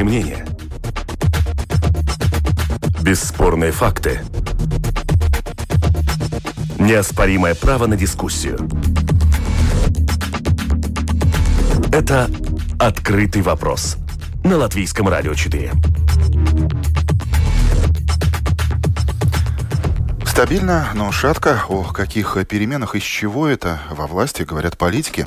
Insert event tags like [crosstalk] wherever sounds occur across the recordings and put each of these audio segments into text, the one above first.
Личные мнения. Бесспорные факты. Неоспоримое право на дискуссию. Это «Открытый вопрос» на Латвийском радио 4. Стабильно, но шатко. О каких переменах из чего это во власти говорят политики.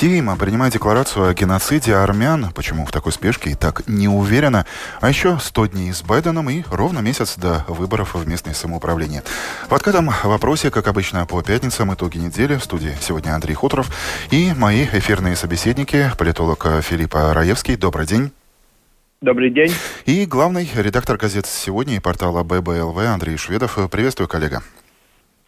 Сейм принимает декларацию о геноциде армян. Почему в такой спешке и так не уверена. А еще 100 дней с Байденом и ровно месяц до выборов в местное самоуправление. В открытом вопросе, как обычно, по пятницам итоги недели. В студии сегодня Андрей Хуторов и мои эфирные собеседники, политолог Филиппа Раевский. Добрый день. Добрый день. И главный редактор газет «Сегодня» и портала ББЛВ Андрей Шведов. Приветствую, коллега.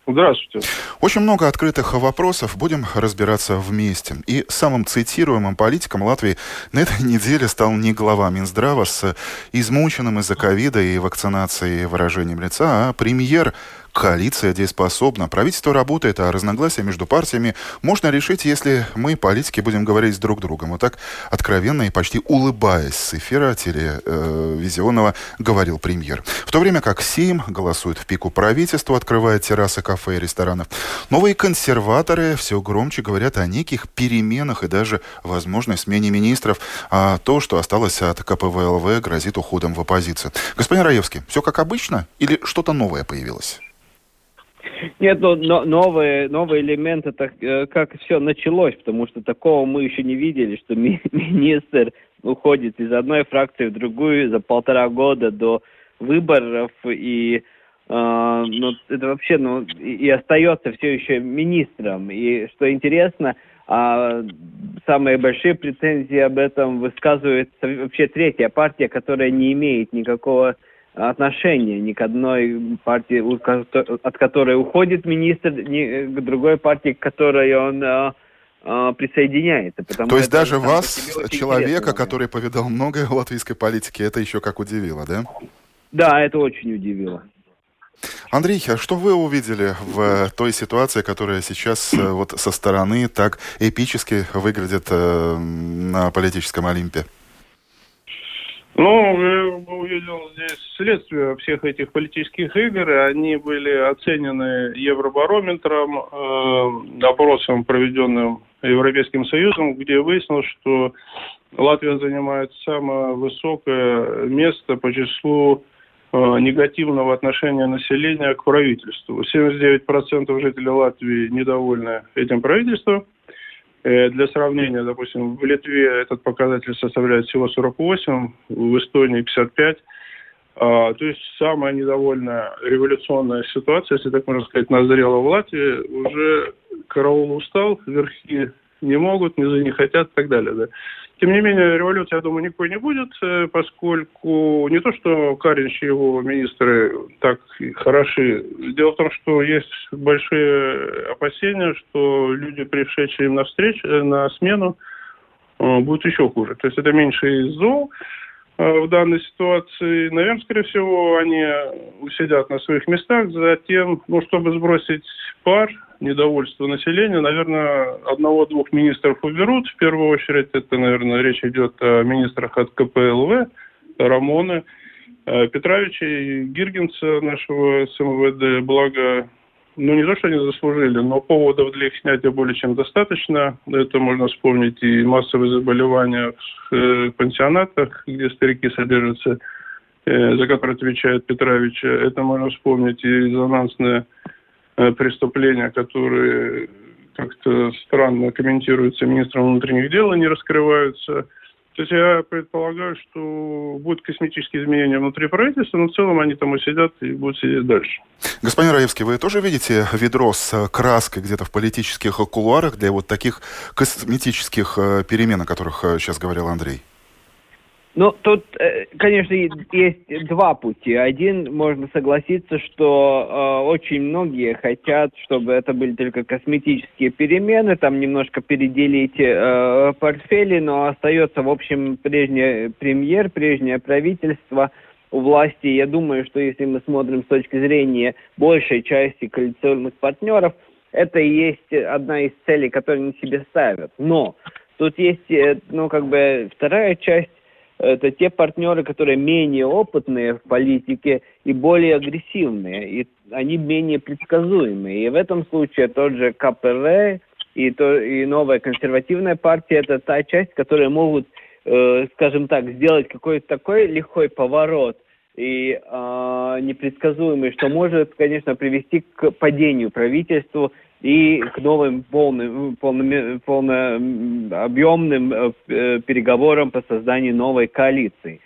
Здравствуйте. Очень много открытых вопросов. Будем разбираться вместе. И самым цитируемым политиком Латвии на этой [laughs] неделе стал не глава Минздрава с измученным из-за ковида и вакцинации выражением лица, а премьер Коалиция дееспособна, правительство работает, а разногласия между партиями можно решить, если мы, политики, будем говорить друг другом. Вот так откровенно и почти улыбаясь с эфира телевизионного говорил премьер. В то время как Сейм голосует в пику правительству, открывая террасы кафе и ресторанов, новые консерваторы все громче говорят о неких переменах и даже возможной смене министров, а то, что осталось от КПВЛВ, грозит уходом в оппозицию. Господин Раевский, все как обычно или что-то новое появилось? Нет, ну, но новый, новый элемент, это э, как все началось, потому что такого мы еще не видели, что ми- [laughs] министр уходит из одной фракции в другую за полтора года до выборов, и э, ну, это вообще, ну, и, и остается все еще министром. И что интересно, а самые большие претензии об этом высказывает вообще третья партия, которая не имеет никакого отношения ни к одной партии, от которой уходит министр, ни к другой партии, к которой он а, а, присоединяется. То есть даже вас, человека, который повидал многое в латвийской политике, это еще как удивило, да? Да, это очень удивило. Андрей, а что вы увидели в той ситуации, которая сейчас э, вот со стороны так эпически выглядит э, на политическом Олимпе? Ну, я увидел здесь следствие всех этих политических игр. Они были оценены Евробарометром, э, опросом, проведенным Европейским Союзом, где выяснилось, что Латвия занимает самое высокое место по числу э, негативного отношения населения к правительству. 79% жителей Латвии недовольны этим правительством. Э, для сравнения, допустим, в Литве этот показатель составляет всего 48, в Эстонии 55. А, то есть самая недовольная революционная ситуация, если так можно сказать, назрела в Латвии. Уже караул устал, верхи не могут, низы не хотят и так далее. Да. Тем не менее, революции, я думаю, никакой не будет, э, поскольку не то, что Каринч и его министры так хороши. Дело в том, что есть большие опасения, что люди, пришедшие им на встречу, э, на смену, э, будут еще хуже. То есть это меньше из зол. В данной ситуации, наверное, скорее всего, они усидят на своих местах, затем, ну, чтобы сбросить пар, недовольство населения, наверное, одного-двух министров уберут. В первую очередь, это, наверное, речь идет о министрах от КПЛВ, Рамоны, э, Петровича и Гиргенса, нашего СМВД. Благо, ну, не то, что они заслужили, но поводов для их снятия более чем достаточно. Это можно вспомнить и массовые заболевания в э, пансионатах, где старики содержатся, э, за которые отвечает Петрович. Это можно вспомнить и резонансное преступления, которые как-то странно комментируются министром внутренних дел, не раскрываются. То есть я предполагаю, что будут косметические изменения внутри правительства, но в целом они там и сидят и будут сидеть дальше. Господин Раевский, вы тоже видите ведро с краской где-то в политических кулуарах для вот таких косметических э, перемен, о которых сейчас э, говорил Андрей? Ну, тут, э, конечно, есть два пути. Один, можно согласиться, что э, очень многие хотят, чтобы это были только косметические перемены, там немножко переделить э, портфели, но остается, в общем, прежний премьер, прежнее правительство у власти. Я думаю, что если мы смотрим с точки зрения большей части коалиционных партнеров, это и есть одна из целей, которые они себе ставят. Но тут есть, э, ну, как бы, вторая часть это те партнеры, которые менее опытные в политике и более агрессивные, и они менее предсказуемые. И в этом случае тот же КПР и, то, и новая консервативная партия – это та часть, которая могут, э, скажем так, сделать какой-то такой легкий поворот и э, непредсказуемый, что может, конечно, привести к падению правительству и к новым полным, полным, полным объемным э, э, переговорам по созданию новой коалиции.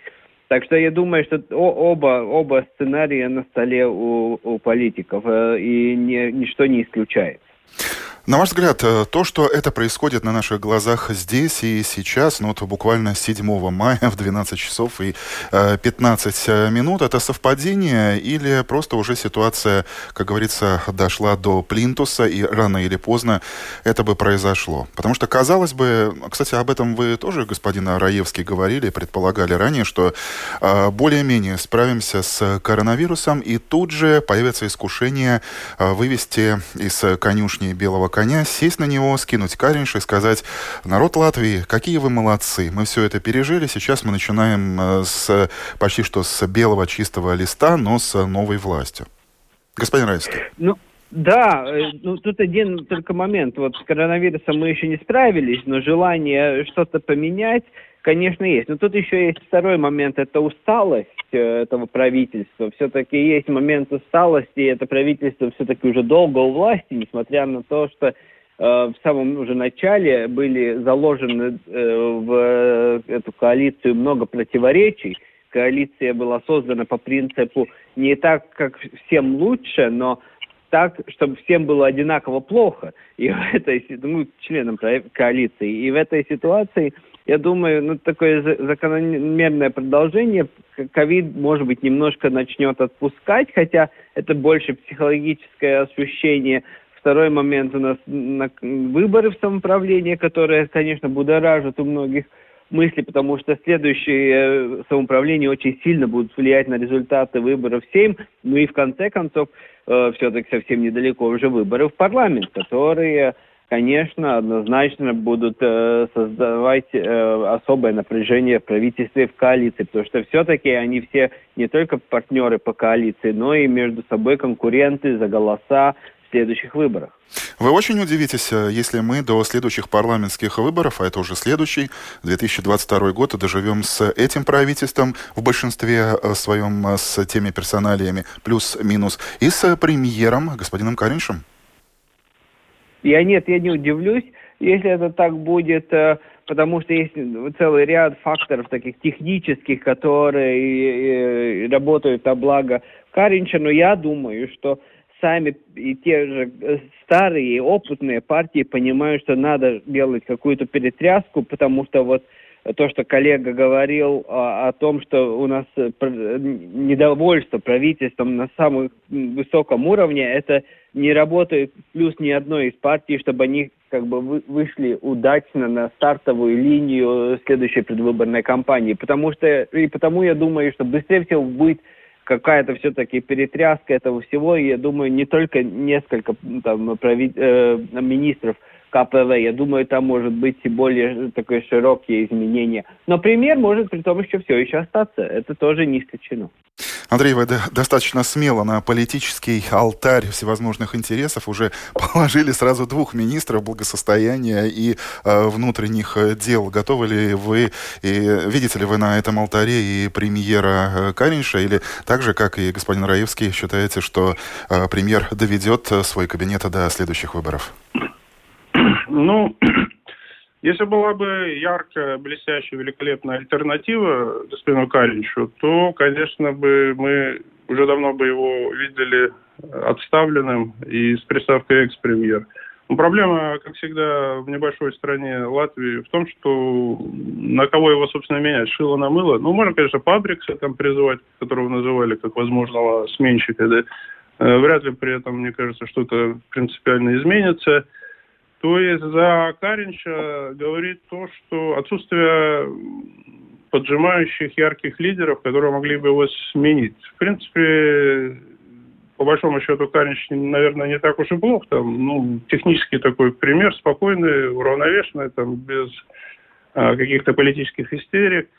Так что я думаю, что оба, оба сценария на столе у, у политиков, э, и не, ничто не исключается. На ваш взгляд, э, то, что это происходит на наших глазах здесь и сейчас, ну вот буквально 7 мая в 12 часов и 15 э, минут, это совпадение или просто уже ситуация, как говорится, дошла до плинтуса и рано или поздно это бы произошло? Потому что, казалось бы, кстати, об этом вы тоже, господин Раевский, говорили, предполагали ранее, что э, более-менее справимся с коронавирусом, и тут же появится искушение вывести из конюшни белого коня, сесть на него, скинуть каринш и сказать, народ Латвии, какие вы молодцы, мы все это пережили, сейчас мы начинаем э, с почти что с белого чистого листа, но с новой властью. Господин Райский. Ну, да, э, ну тут один только момент. Вот с коронавирусом мы еще не справились, но желание что-то поменять, конечно, есть. Но тут еще есть второй момент, это усталость э, этого правительства. Все-таки есть момент усталости, и это правительство все-таки уже долго у власти, несмотря на то, что э, в самом уже начале были заложены э, в эту коалицию много противоречий. Коалиция была создана по принципу не так, как всем лучше, но так, чтобы всем было одинаково плохо. И в этой, ну, членам коалиции. И в этой ситуации я думаю, ну, такое закономерное продолжение. Ковид, может быть, немножко начнет отпускать, хотя это больше психологическое ощущение. Второй момент у нас выборы в самоуправлении, которые, конечно, будоражат у многих мысли, потому что следующие э, самоуправления очень сильно будут влиять на результаты выборов в Сейм. Ну и в конце концов, э, все-таки совсем недалеко уже выборы в парламент, которые конечно, однозначно будут э, создавать э, особое напряжение в правительстве в коалиции, потому что все-таки они все не только партнеры по коалиции, но и между собой конкуренты за голоса в следующих выборах. Вы очень удивитесь, э, если мы до следующих парламентских выборов, а это уже следующий, 2022 год, доживем с этим правительством в большинстве э, своем э, с теми персоналиями плюс-минус и с премьером господином Кариншем. Я нет, я не удивлюсь, если это так будет, э, потому что есть целый ряд факторов таких технических, которые работают на благо Каринча, но я думаю, что сами и те же э, старые опытные партии понимают, что надо делать какую-то перетряску, потому что вот то, что коллега говорил о, о том, что у нас э, недовольство правительством на самом высоком уровне, это не работает плюс ни одной из партий, чтобы они как бы вышли удачно на стартовую линию следующей предвыборной кампании. Потому что, и потому я думаю, что быстрее всего будет какая-то все-таки перетряска этого всего. И я думаю, не только несколько там, прави, э, министров КПВ. Я думаю, там может быть и более такое широкие изменения. Но пример может при том еще все еще остаться. Это тоже не исключено. Андрей, вы достаточно смело на политический алтарь всевозможных интересов уже [laughs] положили сразу двух министров благосостояния и э, внутренних дел. Готовы ли вы, и видите ли вы на этом алтаре и премьера э, Каринша, или так же, как и господин Раевский, считаете, что э, премьер доведет э, свой кабинет до следующих выборов? Ну, [clears throat] если была бы яркая, блестящая, великолепная альтернатива господину Каринчу, то, конечно, бы мы уже давно бы его видели отставленным и с приставкой экс-премьер. Но проблема, как всегда, в небольшой стране Латвии в том, что на кого его, собственно, менять, шило на мыло. Ну, можно, конечно, Патрикса там призывать, которого называли как возможного сменщика, да. Э, вряд ли при этом, мне кажется, что-то принципиально изменится. То есть за Каринча говорит то, что отсутствие поджимающих ярких лидеров, которые могли бы его сменить. В принципе, по большому счету, Каринч, наверное, не так уж и плохо. Там, ну, технический такой пример, спокойный, уравновешенный, там, без а, каких-то политических истерик.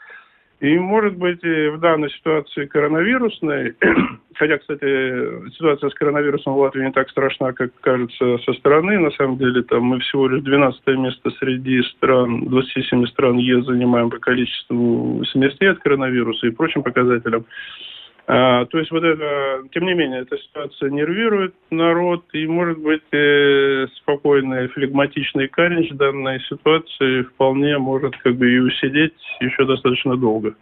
И, может быть, в данной ситуации коронавирусной, [clears throat] хотя, кстати, ситуация с коронавирусом в Латвии не так страшна, как кажется со стороны, на самом деле, там мы всего лишь 12 место среди стран, 27 стран ЕС занимаем по количеству смертей от коронавируса и прочим показателям. А, то есть вот это, тем не менее, эта ситуация нервирует народ, и, может быть, э, спокойный, флегматичный Каринч данной ситуации вполне может как бы и усидеть еще достаточно долго.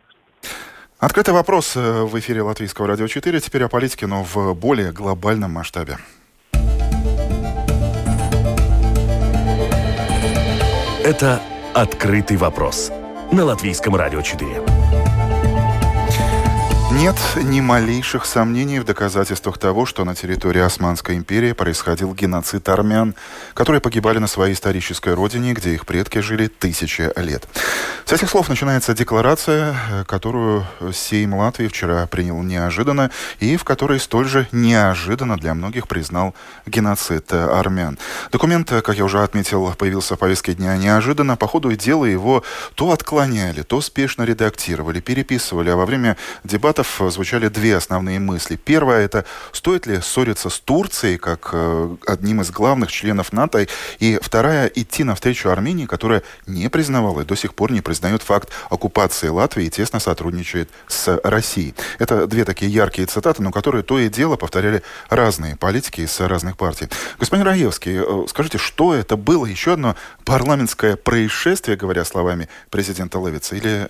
Открытый вопрос э, в эфире Латвийского радио 4. Теперь о политике, но в более глобальном масштабе. Это «Открытый вопрос» на Латвийском радио 4. Нет ни малейших сомнений в доказательствах того, что на территории Османской империи происходил геноцид армян, которые погибали на своей исторической родине, где их предки жили тысячи лет. С этих слов начинается декларация, которую Сейм Латвии вчера принял неожиданно и в которой столь же неожиданно для многих признал геноцид армян. Документ, как я уже отметил, появился в повестке дня неожиданно. По ходу дела его то отклоняли, то спешно редактировали, переписывали, а во время дебата дебатов звучали две основные мысли. Первая – это стоит ли ссориться с Турцией, как э, одним из главных членов НАТО, и вторая – идти навстречу Армении, которая не признавала и до сих пор не признает факт оккупации Латвии и тесно сотрудничает с Россией. Это две такие яркие цитаты, но которые то и дело повторяли разные политики из разных партий. Господин Раевский, э, скажите, что это было? Еще одно парламентское происшествие, говоря словами президента Левица, или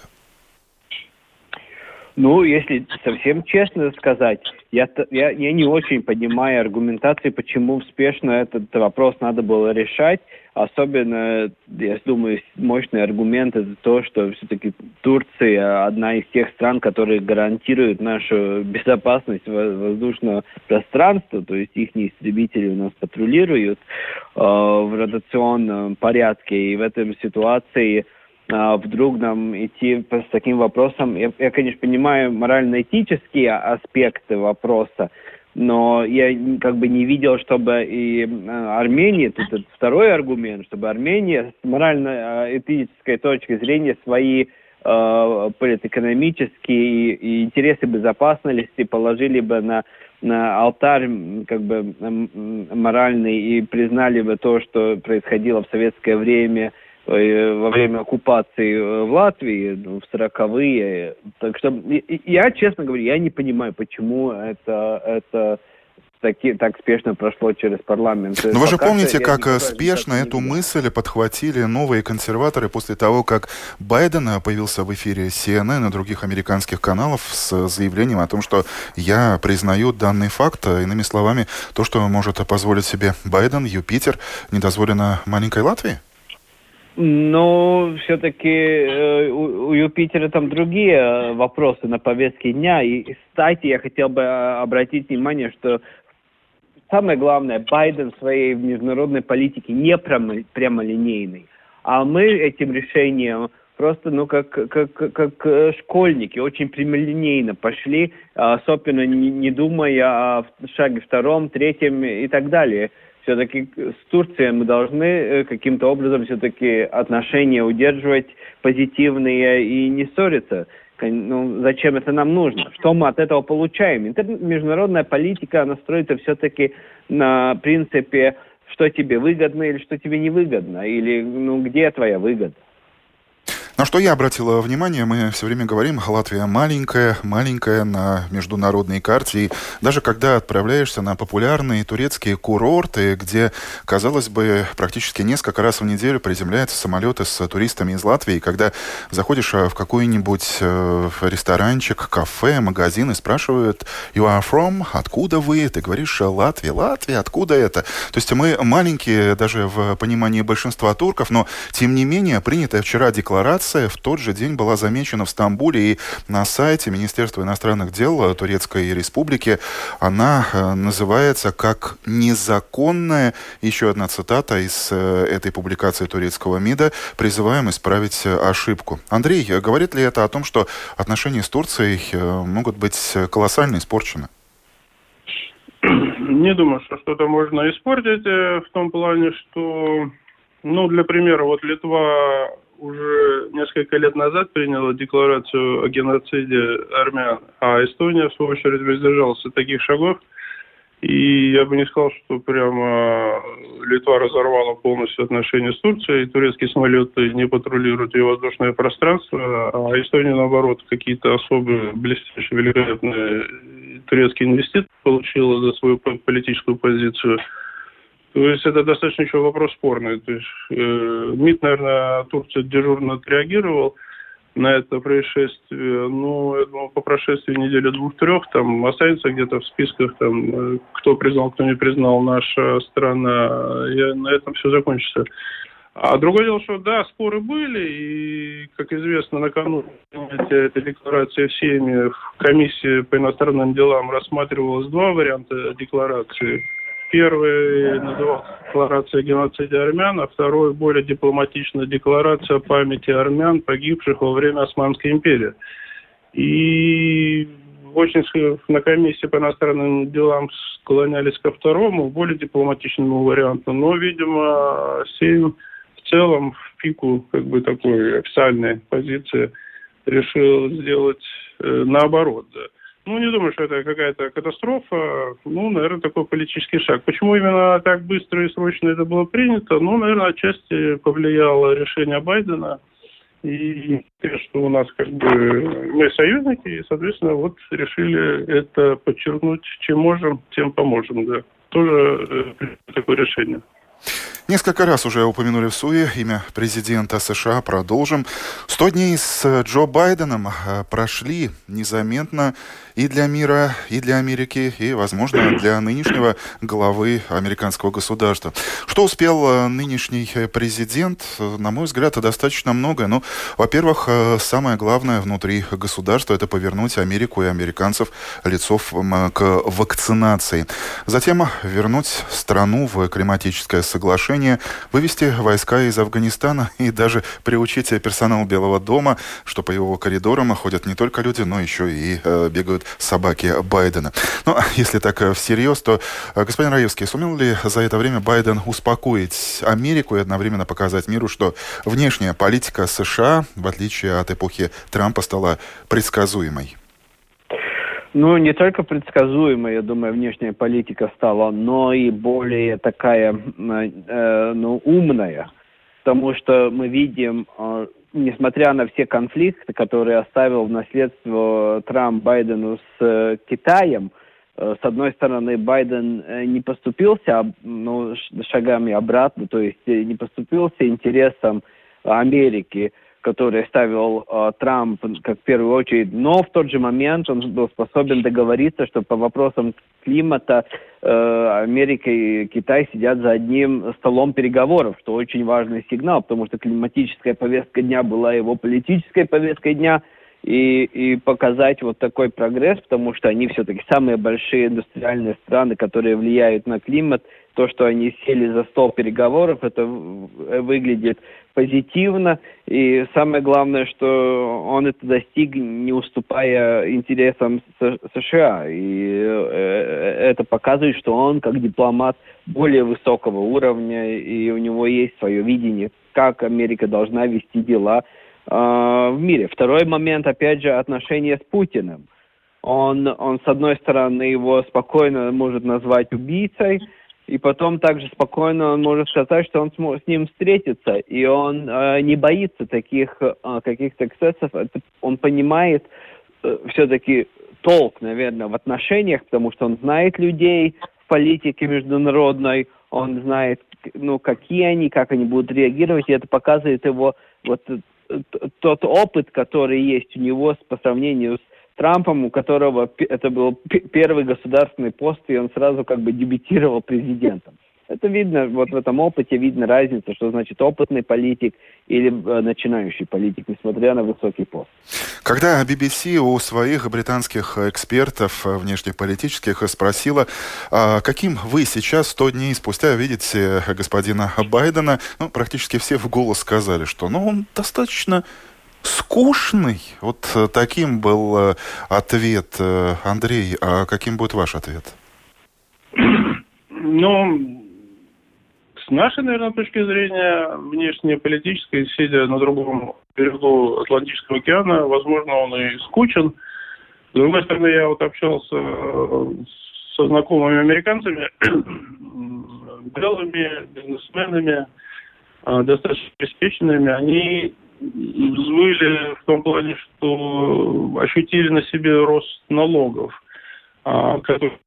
ну, если совсем честно сказать, я, я, я не очень понимаю аргументации, почему спешно этот вопрос надо было решать. Особенно, я думаю, мощный аргумент это то, что все-таки Турция одна из тех стран, которые гарантируют нашу безопасность воздушного пространства, то есть их истребители у нас патрулируют э, в ротационном порядке, и в этом ситуации а, вдруг нам идти с таким вопросом. Я, я конечно, понимаю морально-этические аспекты вопроса, но я как бы не видел, чтобы и а, Армения, тут это второй аргумент, чтобы Армения с морально-этической точки зрения свои э, политэкономические и интересы безопасности положили бы на на алтарь как бы моральный и признали бы то, что происходило в советское время во время оккупации э, в Латвии ну, в сороковые. Так что я, честно говоря, я не понимаю, почему это, это таки, так спешно прошло через парламент. Но вы же помните, как э, спешно эту мысль подхватили новые консерваторы после того, как Байден появился в эфире CNN и других американских каналов с заявлением о том, что я признаю данный факт. Иными словами, то, что может позволить себе Байден, Юпитер, не дозволено маленькой Латвии? Но все-таки э, у, у Юпитера там другие э, вопросы на повестке дня. И, кстати, я хотел бы э, обратить внимание, что самое главное, Байден своей международной политике не прямо, прямолинейный. А мы этим решением просто, ну, как, как, как школьники, очень прямолинейно пошли, особенно не, не думая о шаге втором, третьем и так далее все-таки с Турцией мы должны э, каким-то образом все-таки отношения удерживать позитивные и не ссориться. Ну, зачем это нам нужно? Что мы от этого получаем? Международная политика, она строится все-таки на принципе, что тебе выгодно или что тебе не выгодно, или ну, где твоя выгода. На что я обратила внимание, мы все время говорим, Латвия маленькая, маленькая на международной карте. И даже когда отправляешься на популярные турецкие курорты, где, казалось бы, практически несколько раз в неделю приземляются самолеты с туристами из Латвии, когда заходишь э, в какой-нибудь э, ресторанчик, кафе, магазин и спрашивают «You are from?» Откуда вы? Ты говоришь «Латвия». Латвия? Откуда это? То есть мы маленькие даже в понимании большинства турков, но тем не менее принятая вчера декларация Трансляция в тот же день была замечена в Стамбуле и на сайте Министерства иностранных дел Турецкой Республики. Она э, называется как «незаконная». Еще одна цитата из э, этой публикации турецкого МИДа. Призываем исправить ошибку. Андрей, говорит ли это о том, что отношения с Турцией э, могут быть колоссально испорчены? Не думаю, что что-то можно испортить в том плане, что, ну, для примера, вот Литва уже несколько лет назад приняла декларацию о геноциде армян, а Эстония, в свою очередь, воздержалась от таких шагов. И я бы не сказал, что прямо Литва разорвала полностью отношения с Турцией, турецкие самолеты не патрулируют ее воздушное пространство, а Эстония, наоборот, какие-то особые блестящие, великолепные турецкие инвестиции получила за свою политическую позицию – то есть это достаточно еще вопрос спорный. То есть э, МИД, наверное, Турция дежурно отреагировал на это происшествие. Но я думаю, по прошествии недели двух-трех там останется где-то в списках, там, э, кто признал, кто не признал наша страна. И на этом все закончится. А другое дело, что да, споры были, и, как известно, накануне этой декларации в Сейме в комиссии по иностранным делам рассматривалось два варианта декларации – Первый назывался «Декларация о геноциде армян», а второй более дипломатичная «Декларация памяти армян, погибших во время Османской империи». И очень на комиссии по иностранным делам склонялись ко второму, более дипломатичному варианту. Но, видимо, Сейм в целом в пику как бы такой официальной позиции решил сделать э, наоборот. Да. Ну, не думаю, что это какая-то катастрофа. Ну, наверное, такой политический шаг. Почему именно так быстро и срочно это было принято? Ну, наверное, отчасти повлияло решение Байдена. И что у нас как бы мы союзники, и, соответственно, вот решили это подчеркнуть. Чем можем, тем поможем, да. Тоже э, такое решение. Несколько раз уже упомянули в СУЕ имя президента США. Продолжим. Сто дней с Джо Байденом э, прошли незаметно и для мира, и для Америки, и, возможно, для нынешнего главы американского государства. Что успел э, нынешний президент? На мой взгляд, достаточно много. Ну, во-первых, э, самое главное внутри государства – это повернуть Америку и американцев лицов к вакцинации. Затем вернуть страну в климатическое соглашение, вывести войска из Афганистана и даже приучить персонал Белого дома, что по его коридорам ходят не только люди, но еще и э, бегают собаки Байдена. Ну, а если так э, всерьез, то, э, господин Раевский, сумел ли за это время Байден успокоить Америку и одновременно показать миру, что внешняя политика США, в отличие от эпохи Трампа, стала предсказуемой? Ну, не только предсказуемая, я думаю, внешняя политика стала, но и более такая, э, ну, умная. Потому что мы видим, э, несмотря на все конфликты, которые оставил в наследство Трамп Байдену с э, Китаем, э, с одной стороны, Байден не поступился ну, шагами обратно, то есть не поступился интересом Америки, который ставил э, Трамп как в первую очередь, но в тот же момент он был способен договориться, что по вопросам климата э, Америка и Китай сидят за одним столом переговоров, что очень важный сигнал, потому что климатическая повестка дня была его политической повесткой дня, и, и показать вот такой прогресс, потому что они все-таки самые большие индустриальные страны, которые влияют на климат, то, что они сели за стол переговоров, это выглядит позитивно. И самое главное, что он это достиг, не уступая интересам США. И э, это показывает, что он, как дипломат более высокого уровня, и у него есть свое видение, как Америка должна вести дела э, в мире. Второй момент, опять же, отношения с Путиным. Он, он, с одной стороны, его спокойно может назвать убийцей, и потом также спокойно он может сказать, что он с ним встретится, и он э, не боится таких э, каких-то эксцессов, Это, он понимает э, все-таки толк, наверное, в отношениях, потому что он знает людей в политике международной, он знает, ну, какие они, как они будут реагировать, и это показывает его вот э, тот опыт, который есть у него по сравнению с Трампом, у которого это был первый государственный пост, и он сразу как бы дебютировал президентом. Это видно, вот в этом опыте видно разница, что значит опытный политик или э, начинающий политик, несмотря на высокий пост. Когда BBC у своих британских экспертов э, внешнеполитических спросила, а каким вы сейчас, 100 дней спустя, видите господина Байдена, ну, практически все в голос сказали, что ну, он достаточно скучный. Вот э, таким был ответ Андрей. А каким будет ваш ответ? Ну, с нашей, наверное, точки зрения, внешнеполитической, сидя на другом берегу Атлантического океана, возможно, он и скучен. С другой стороны, я вот общался э, со знакомыми американцами, [clears throat] белыми бизнесменами, э, достаточно обеспеченными, они взвыли в том плане, что ощутили на себе рост налогов, а, которые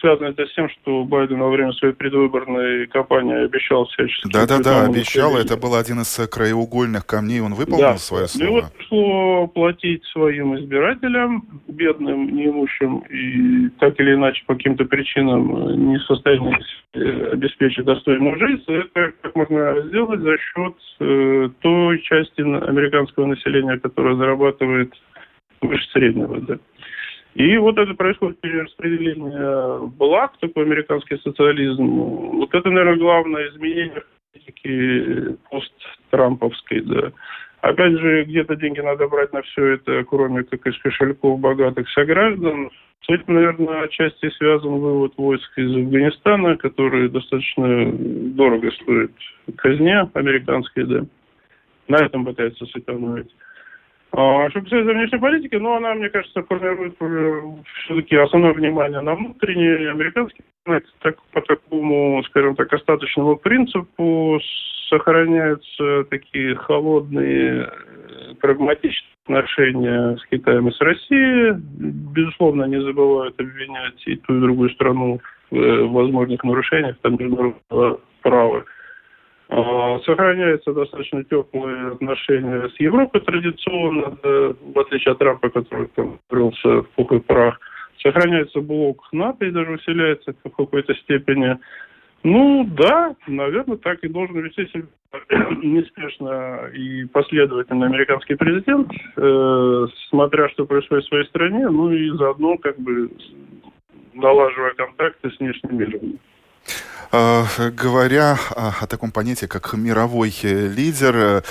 связано это с тем, что Байден во время своей предвыборной кампании обещал всячески... Да-да-да, обещал. Это был один из краеугольных камней. Он выполнил да. свое слово. И вот пришло платить своим избирателям, бедным, неимущим, и так или иначе по каким-то причинам не в состоянии обеспечить достойную жизнь. Это как можно сделать за счет э, той части американского населения, которая зарабатывает выше среднего. Да. И вот это происходит перераспределение благ, такой американский социализм. Вот это, наверное, главное изменение политики посттрамповской, да. Опять же, где-то деньги надо брать на все это, кроме как из кошельков богатых сограждан. С этим, наверное, отчасти связан вывод войск из Афганистана, который достаточно дорого стоит казне американской, да. На этом пытается сэкономить. А что касается внешней политики, ну, она, мне кажется, формирует все-таки основное внимание на внутренние американские так, по такому, скажем так, остаточному принципу сохраняются такие холодные, прагматичные отношения с Китаем и с Россией. Безусловно, не забывают обвинять и ту, и другую страну в э, возможных нарушениях там, международного права. А, сохраняются достаточно теплые отношения с Европой традиционно, в отличие от Трампа, который там врылся в пух и прах. Сохраняется блок НАТО и даже усиляется в какой-то степени. Ну да, наверное, так и должен вести себя [clears throat] неспешно и последовательно американский президент, э, смотря что происходит в своей стране, ну и заодно как бы налаживая контакты с внешним миром. Э, говоря о таком понятии, как мировой лидер, э,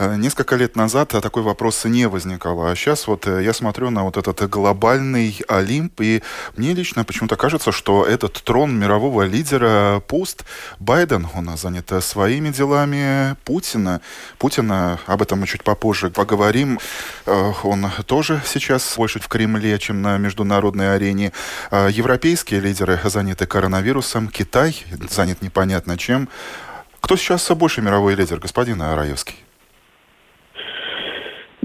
Э, несколько лет назад такой вопрос не возникал, а сейчас вот э, я смотрю на вот этот глобальный Олимп, и мне лично почему-то кажется, что этот трон мирового лидера пуст. Байден, он занят своими делами, Путина, Путина, об этом мы чуть попозже поговорим, э, он тоже сейчас больше в Кремле, чем на международной арене. Европейские лидеры заняты коронавирусом, Китай занят непонятно чем. Кто сейчас больше мировой лидер, господин Раевский?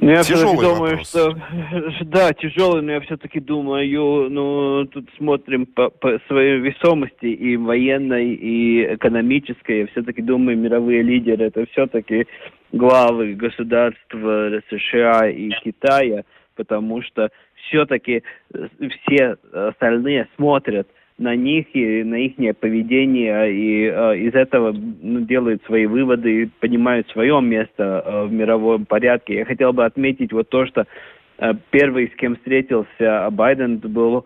Ну, я все-таки думаю, вопрос. что [laughs] да, тяжелый, но я все-таки думаю, ну, тут смотрим по, по своей весомости и военной, и экономической. Я все-таки думаю, мировые лидеры это все-таки главы государств США и Китая, потому что все-таки все остальные смотрят на них и на их поведение, и э, из этого ну, делают свои выводы и понимают свое место э, в мировом порядке. Я хотел бы отметить вот то, что э, первый, с кем встретился Байден, был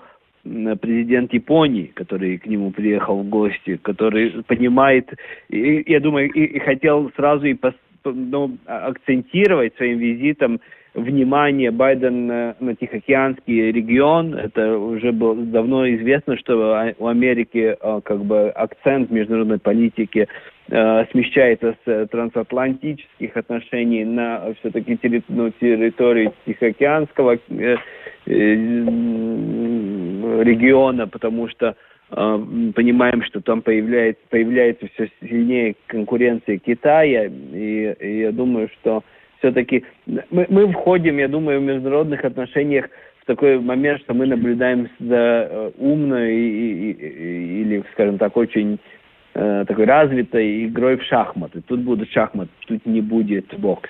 президент Японии, который к нему приехал в гости, который понимает, и, я думаю, и, и хотел сразу и пос, ну, акцентировать своим визитом внимание Байдена на Тихоокеанский регион. Это уже было давно известно, что у Америки э, как бы акцент международной политики э, смещается с трансатлантических отношений на все-таки терри, ну, территорию Тихоокеанского э, региона, потому что понимаем, что там появляется, появляется все сильнее конкуренция Китая, и, и я думаю, что все-таки мы, мы входим, я думаю, в международных отношениях в такой момент, что мы наблюдаем за э, умной и, и, или, скажем так, очень э, такой развитой игрой в шахматы. Тут будут шахматы, тут не будет бокс.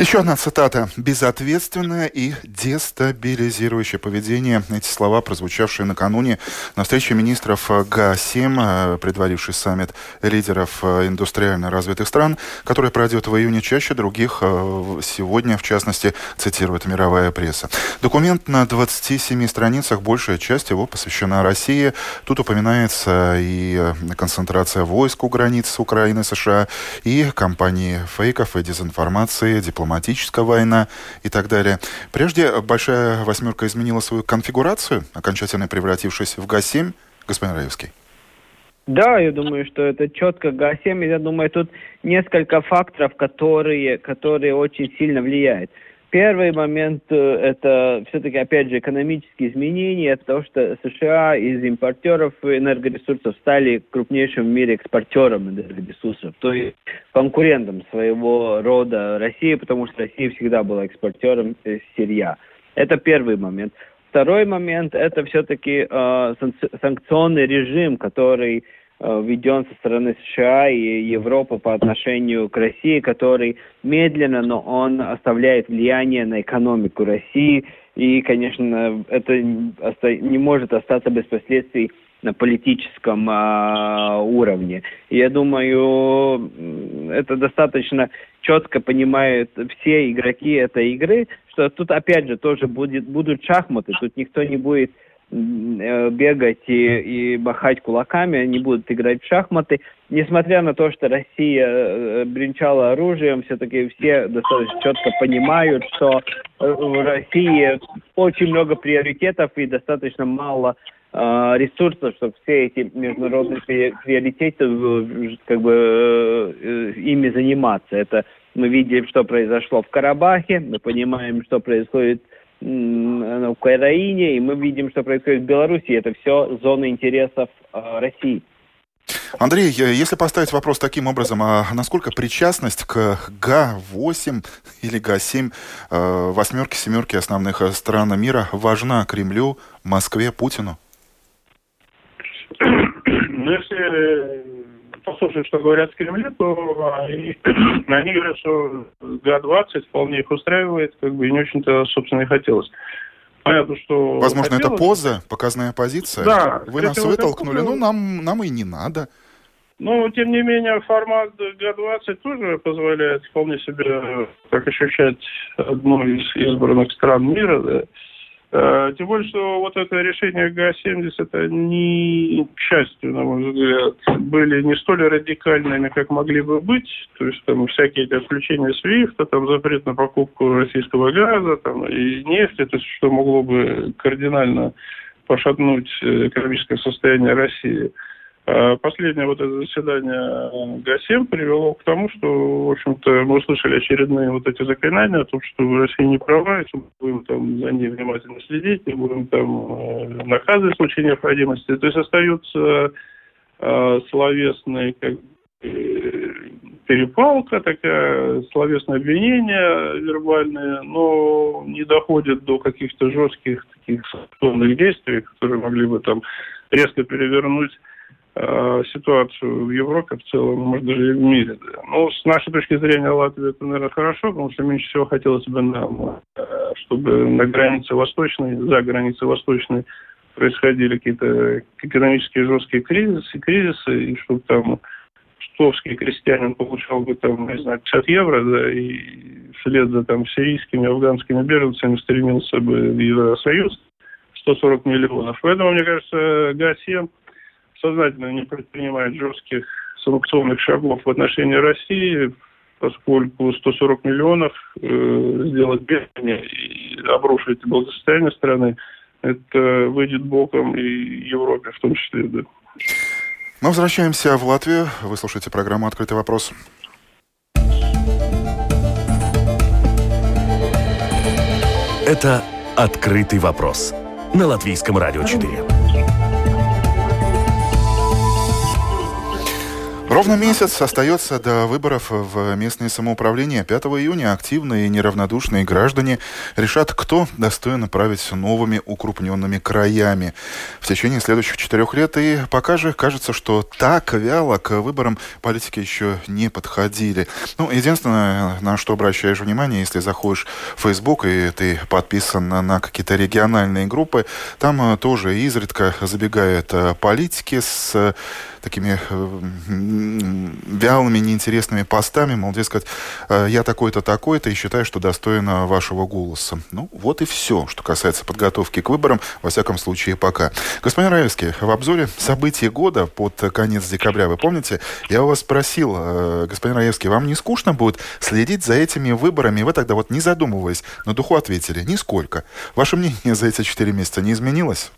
Еще одна цитата. «Безответственное и дестабилизирующее поведение». Эти слова, прозвучавшие накануне на встрече министров Г7, предваривший саммит лидеров индустриально развитых стран, который пройдет в июне чаще других. Сегодня, в частности, цитирует мировая пресса. Документ на 27 страницах, большая часть его посвящена России. Тут упоминается и концентрация войск у границ Украины, США, и кампании фейков и дезинформации, дипломатии дипломатическая война и так далее. Прежде «Большая восьмерка» изменила свою конфигурацию, окончательно превратившись в ГА-7, господин Раевский. Да, я думаю, что это четко ГА-7. Я думаю, тут несколько факторов, которые, которые очень сильно влияют. Первый момент э, – это все-таки, опять же, экономические изменения. То, что США из импортеров энергоресурсов стали крупнейшим в мире экспортером энергоресурсов, то есть конкурентом своего рода России, потому что Россия всегда была экспортером э, сырья. Это первый момент. Второй момент – это все-таки э, санкционный режим, который введен со стороны США и Европы по отношению к России, который медленно, но он оставляет влияние на экономику России. И, конечно, это не может остаться без последствий на политическом а, уровне. я думаю, это достаточно четко понимают все игроки этой игры, что тут опять же тоже будет, будут шахматы, тут никто не будет Э, бегать и, и махать кулаками, они будут играть в шахматы. Несмотря на то, что Россия э, бренчала оружием, все-таки все достаточно четко понимают, что в России очень много приоритетов и достаточно мало э, ресурсов, чтобы все эти международные приоритеты как бы э, ими заниматься. Это мы видели, что произошло в Карабахе, мы понимаем, что происходит в Украине, и мы видим, что происходит в Беларуси. Это все зоны интересов э, России. Андрей, если поставить вопрос таким образом, а насколько причастность к ГА-8 или ГА-7, э, восьмерки, семерки основных стран мира важна Кремлю, Москве, Путину? Ну, если послушать, что говорят в Кремле, то они, [clears throat] они говорят, что ГА-20 вполне их устраивает, как бы и не очень-то, собственно, и хотелось. Понятно, что... Возможно, хотелось. это поза, показная позиция. Да. Вы нас вытолкнули, ну, нам, нам и не надо. Ну, тем не менее, формат Г-20 тоже позволяет вполне себе так ощущать одну из избранных стран мира, да, Э, тем более, что вот это решение ГА-70, они, к счастью, на мой взгляд, были не столь радикальными, как могли бы быть. То есть там всякие эти отключения свифта, там запрет на покупку российского газа там, и нефти, то есть что могло бы кардинально пошатнуть э, экономическое состояние России. А последнее вот это заседание ГАСЕМ привело к тому, что, в общем-то, мы услышали очередные вот эти заклинания о том, что Россия не права, и что мы будем там за ней внимательно следить, и будем там э, наказывать в случае необходимости. То есть остаются э, словесные как э, перепалка, такая словесное обвинение вербальное, но не доходит до каких-то жестких таких санкционных действий, которые могли бы там резко перевернуть Э, ситуацию в Европе в целом, может даже и в мире. Ну, с нашей точки зрения Латвия это, наверное, хорошо, потому что меньше всего хотелось бы нам, э, чтобы на границе восточной, за границей восточной происходили какие-то экономические жесткие кризисы, кризисы, и чтобы там штовский крестьянин получал бы там, не знаю, 50 евро, да, и вслед за там сирийскими, афганскими беженцами стремился бы в Евросоюз 140 миллионов. Поэтому, мне кажется, ГА-7 сознательно не предпринимает жестких санкционных шагов в отношении России, поскольку 140 миллионов э, сделать бедными и обрушить благосостояние страны, это выйдет боком и Европе в том числе. Да. Мы возвращаемся в Латвию. Вы слушаете программу «Открытый вопрос». Это «Открытый вопрос» на Латвийском радио 4. Ровно месяц остается до выборов в местное самоуправление. 5 июня активные и неравнодушные граждане решат, кто достоин править новыми укрупненными краями в течение следующих четырех лет. И пока же кажется, что так вяло к выборам политики еще не подходили. Ну, единственное, на что обращаешь внимание, если заходишь в Facebook и ты подписан на какие-то региональные группы, там тоже изредка забегают политики с такими э, вялыми, неинтересными постами, мол, дескать, э, я такой-то, такой-то и считаю, что достойно вашего голоса. Ну, вот и все, что касается подготовки к выборам, во всяком случае, пока. Господин Раевский, в обзоре событий года под конец декабря, вы помните, я у вас спросил, э, господин Раевский, вам не скучно будет следить за этими выборами? Вы тогда вот не задумываясь, на духу ответили, нисколько. Ваше мнение за эти четыре месяца не изменилось?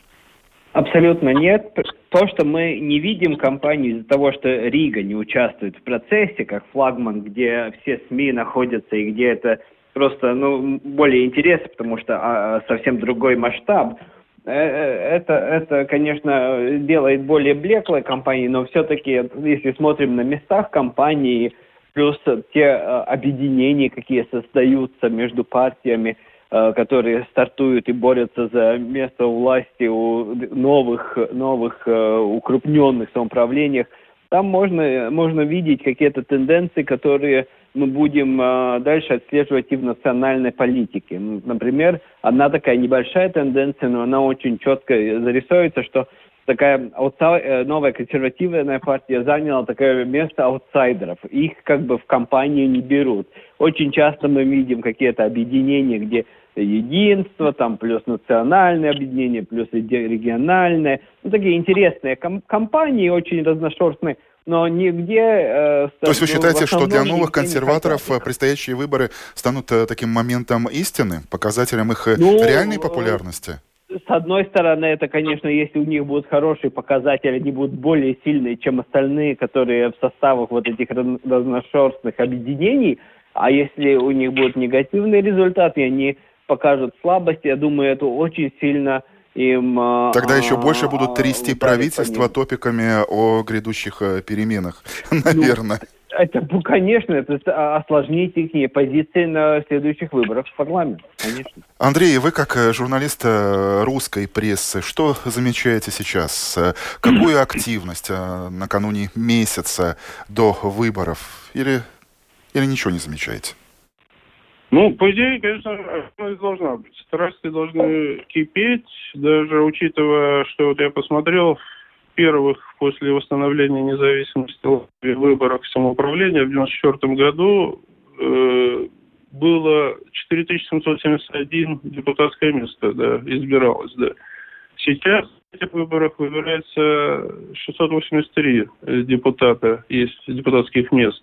Абсолютно нет. То, что мы не видим компанию из-за того, что Рига не участвует в процессе, как флагман, где все СМИ находятся и где это просто ну, более интересно, потому что а, совсем другой масштаб. Э, э, это, это, конечно, делает более блеклой компании, но все-таки, если смотрим на местах компании, плюс те э, объединения, какие создаются между партиями, которые стартуют и борются за место власти у новых, новых укрупненных самоуправлениях, там можно, можно видеть какие-то тенденции, которые мы будем э, дальше отслеживать и в национальной политике. Например, одна такая небольшая тенденция, но она очень четко зарисуется, что такая новая консервативная партия заняла такое место аутсайдеров. Их как бы в компанию не берут. Очень часто мы видим какие-то объединения, где единство, там плюс национальное объединение, плюс региональное. Ну, такие интересные ком- компании, очень разношерстные но нигде... Э, То есть вы ну, считаете, что для новых консерваторов предстоящие выборы станут э, таким моментом истины, показателем их э, ну, реальной популярности? С одной стороны, это, конечно, если у них будут хорошие показатели, они будут более сильные, чем остальные, которые в составах вот этих разношерстных объединений, а если у них будут негативные результаты, они покажут слабости, я думаю, это очень сильно им... А, Тогда еще больше будут а, трясти правительство топиками о грядущих э, переменах, наверное. [laughs] Ну, это, конечно, это осложнит их позиции на следующих выборах в парламент, конечно. Андрей, вы как э, журналист э, русской прессы, что замечаете сейчас? Какую [clears throat] активность накануне месяца до выборов? Или, или ничего не замечаете? Ну, по идее, конечно, активность должна быть. Страсти должны кипеть, даже учитывая, что вот я посмотрел в первых после восстановления независимости выборах самоуправления в 1994 году э, было 4771 депутатское место, да, избиралось, да. Сейчас в этих выборах выбирается 683 депутата, есть депутатских мест.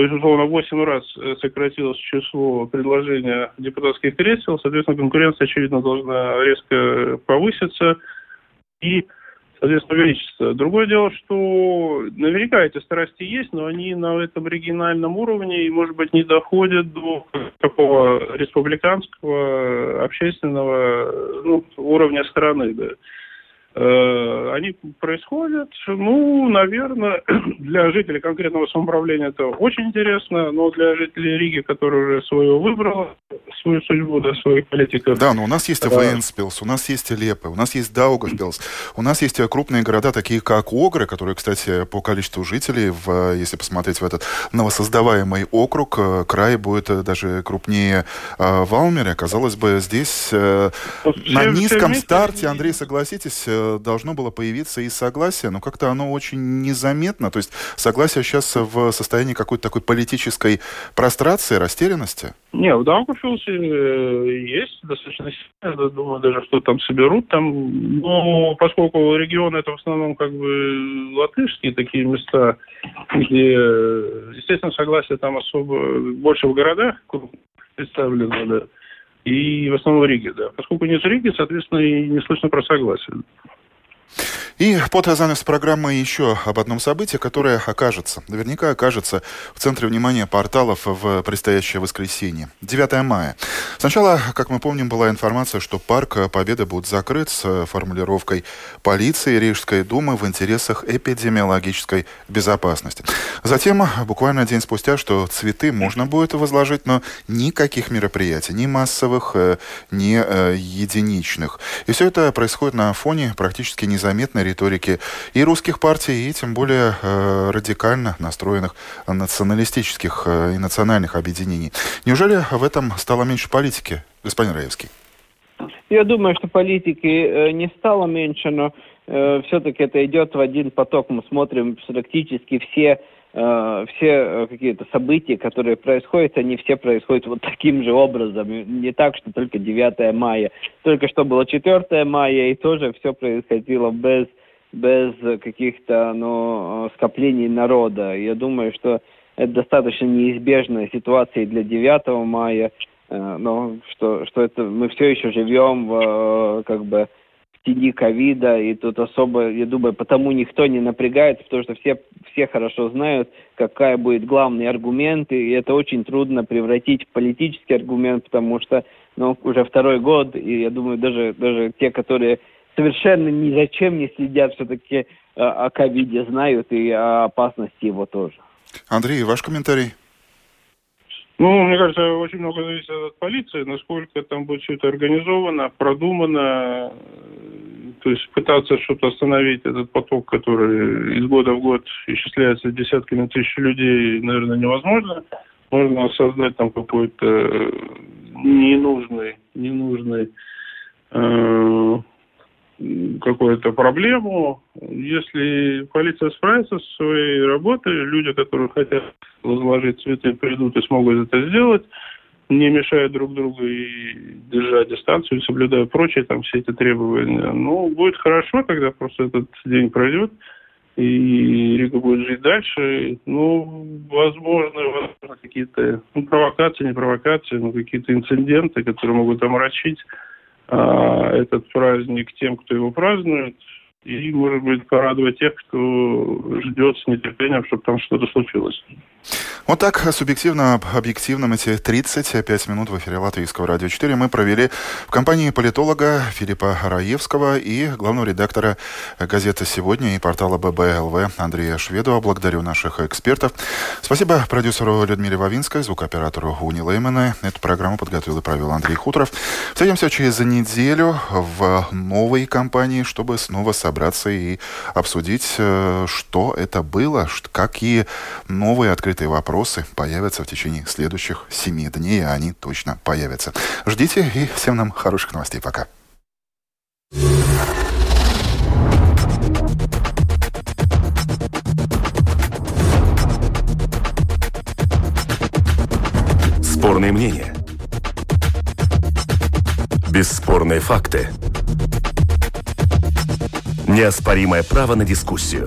Есть, условно, 8 раз э, сократилось число предложения депутатских кресел, соответственно, конкуренция, очевидно, должна резко повыситься и, соответственно, увеличиться. Другое дело, что наверняка эти страсти есть, но они на этом региональном уровне и, может быть, не доходят до такого республиканского, общественного ну, уровня страны. Да. Э, они происходят, ну, наверное, [clears throat] для жителей конкретного самоуправления это очень интересно, но для жителей Риги, которые уже свою выбрала, свою судьбу, да, своих политиков. Да, но у нас есть Венспилс, у нас есть Лепе, у нас есть Даугавпилс, у нас есть крупные города, такие как Огры, которые, кстати, по количеству жителей, в, если посмотреть в этот новосоздаваемый округ, э, край будет э, даже крупнее Валмере. Казалось бы, здесь все, на низком старте, Андрей, согласитесь, должно было появиться и согласие, но как-то оно очень незаметно. То есть согласие сейчас в состоянии какой-то такой политической прострации, растерянности? Не, в Даугавпилсе э, есть достаточно сильно, думаю, даже что там соберут там, но поскольку регион это в основном как бы латышские такие места, где, естественно, согласие там особо больше в городах представлено, да, и в основном в Риге, да. Поскольку нет Риги, соответственно, и не слышно про согласие. И под занавес программы еще об одном событии, которое окажется, наверняка окажется в центре внимания порталов в предстоящее воскресенье. 9 мая. Сначала, как мы помним, была информация, что парк Победы будет закрыт с формулировкой полиции Рижской думы в интересах эпидемиологической безопасности. Затем, буквально день спустя, что цветы можно будет возложить, но никаких мероприятий, ни массовых, э, ни э, единичных. И все это происходит на фоне практически незаметной риторики и русских партий, и тем более э, радикально настроенных националистических э, и национальных объединений. Неужели в этом стало меньше политики, господин Раевский? Я думаю, что политики э, не стало меньше, но э, все-таки это идет в один поток. Мы смотрим практически все э, все э, какие-то события, которые происходят, они все происходят вот таким же образом. Не так, что только 9 мая. Только что было 4 мая, и тоже все происходило без без каких-то ну, скоплений народа. Я думаю, что это достаточно неизбежная ситуация для 9 мая, э, но что, что это мы все еще живем в как бы тени ковида, и тут особо, я думаю, потому никто не напрягается, потому что все, все хорошо знают, какая будет главный аргумент, и это очень трудно превратить в политический аргумент, потому что ну, уже второй год, и я думаю, даже, даже те, которые совершенно ни зачем не следят, все-таки э, о ковиде знают и о опасности его тоже. Андрей, ваш комментарий? Ну, мне кажется, очень много зависит от полиции, насколько там будет все это организовано, продумано, то есть пытаться что-то остановить, этот поток, который из года в год исчисляется десятками тысяч людей, наверное, невозможно. Можно создать там какой-то ненужный, ненужный э, какую-то проблему. Если полиция справится со своей работой, люди, которые хотят возложить цветы, придут и смогут это сделать, не мешая друг другу и держа дистанцию, соблюдая прочие там все эти требования. Ну, будет хорошо, тогда просто этот день пройдет, и Рига будет жить дальше. Ну, возможно, возможно какие-то ну, провокации, не провокации, но какие-то инциденты, которые могут омрачить а, этот праздник тем, кто его празднует, и, может быть, порадовать тех, кто ждет с нетерпением, чтобы там что-то случилось. Вот так субъективно, объективно эти 35 минут в эфире Латвийского радио 4 мы провели в компании политолога Филиппа Раевского и главного редактора газеты «Сегодня» и портала ББЛВ Андрея Шведова. Благодарю наших экспертов. Спасибо продюсеру Людмиле Вавинской, звукооператору Уни Леймана. Эту программу подготовил и провел Андрей Хуторов. Встретимся через неделю в новой компании, чтобы снова собраться и обсудить, э, что это было, какие новые открытые вопросы появятся в течение следующих семи дней, а они точно появятся. Ждите и всем нам хороших новостей. Пока. Спорные мнения. Бесспорные факты. Неоспоримое право на дискуссию.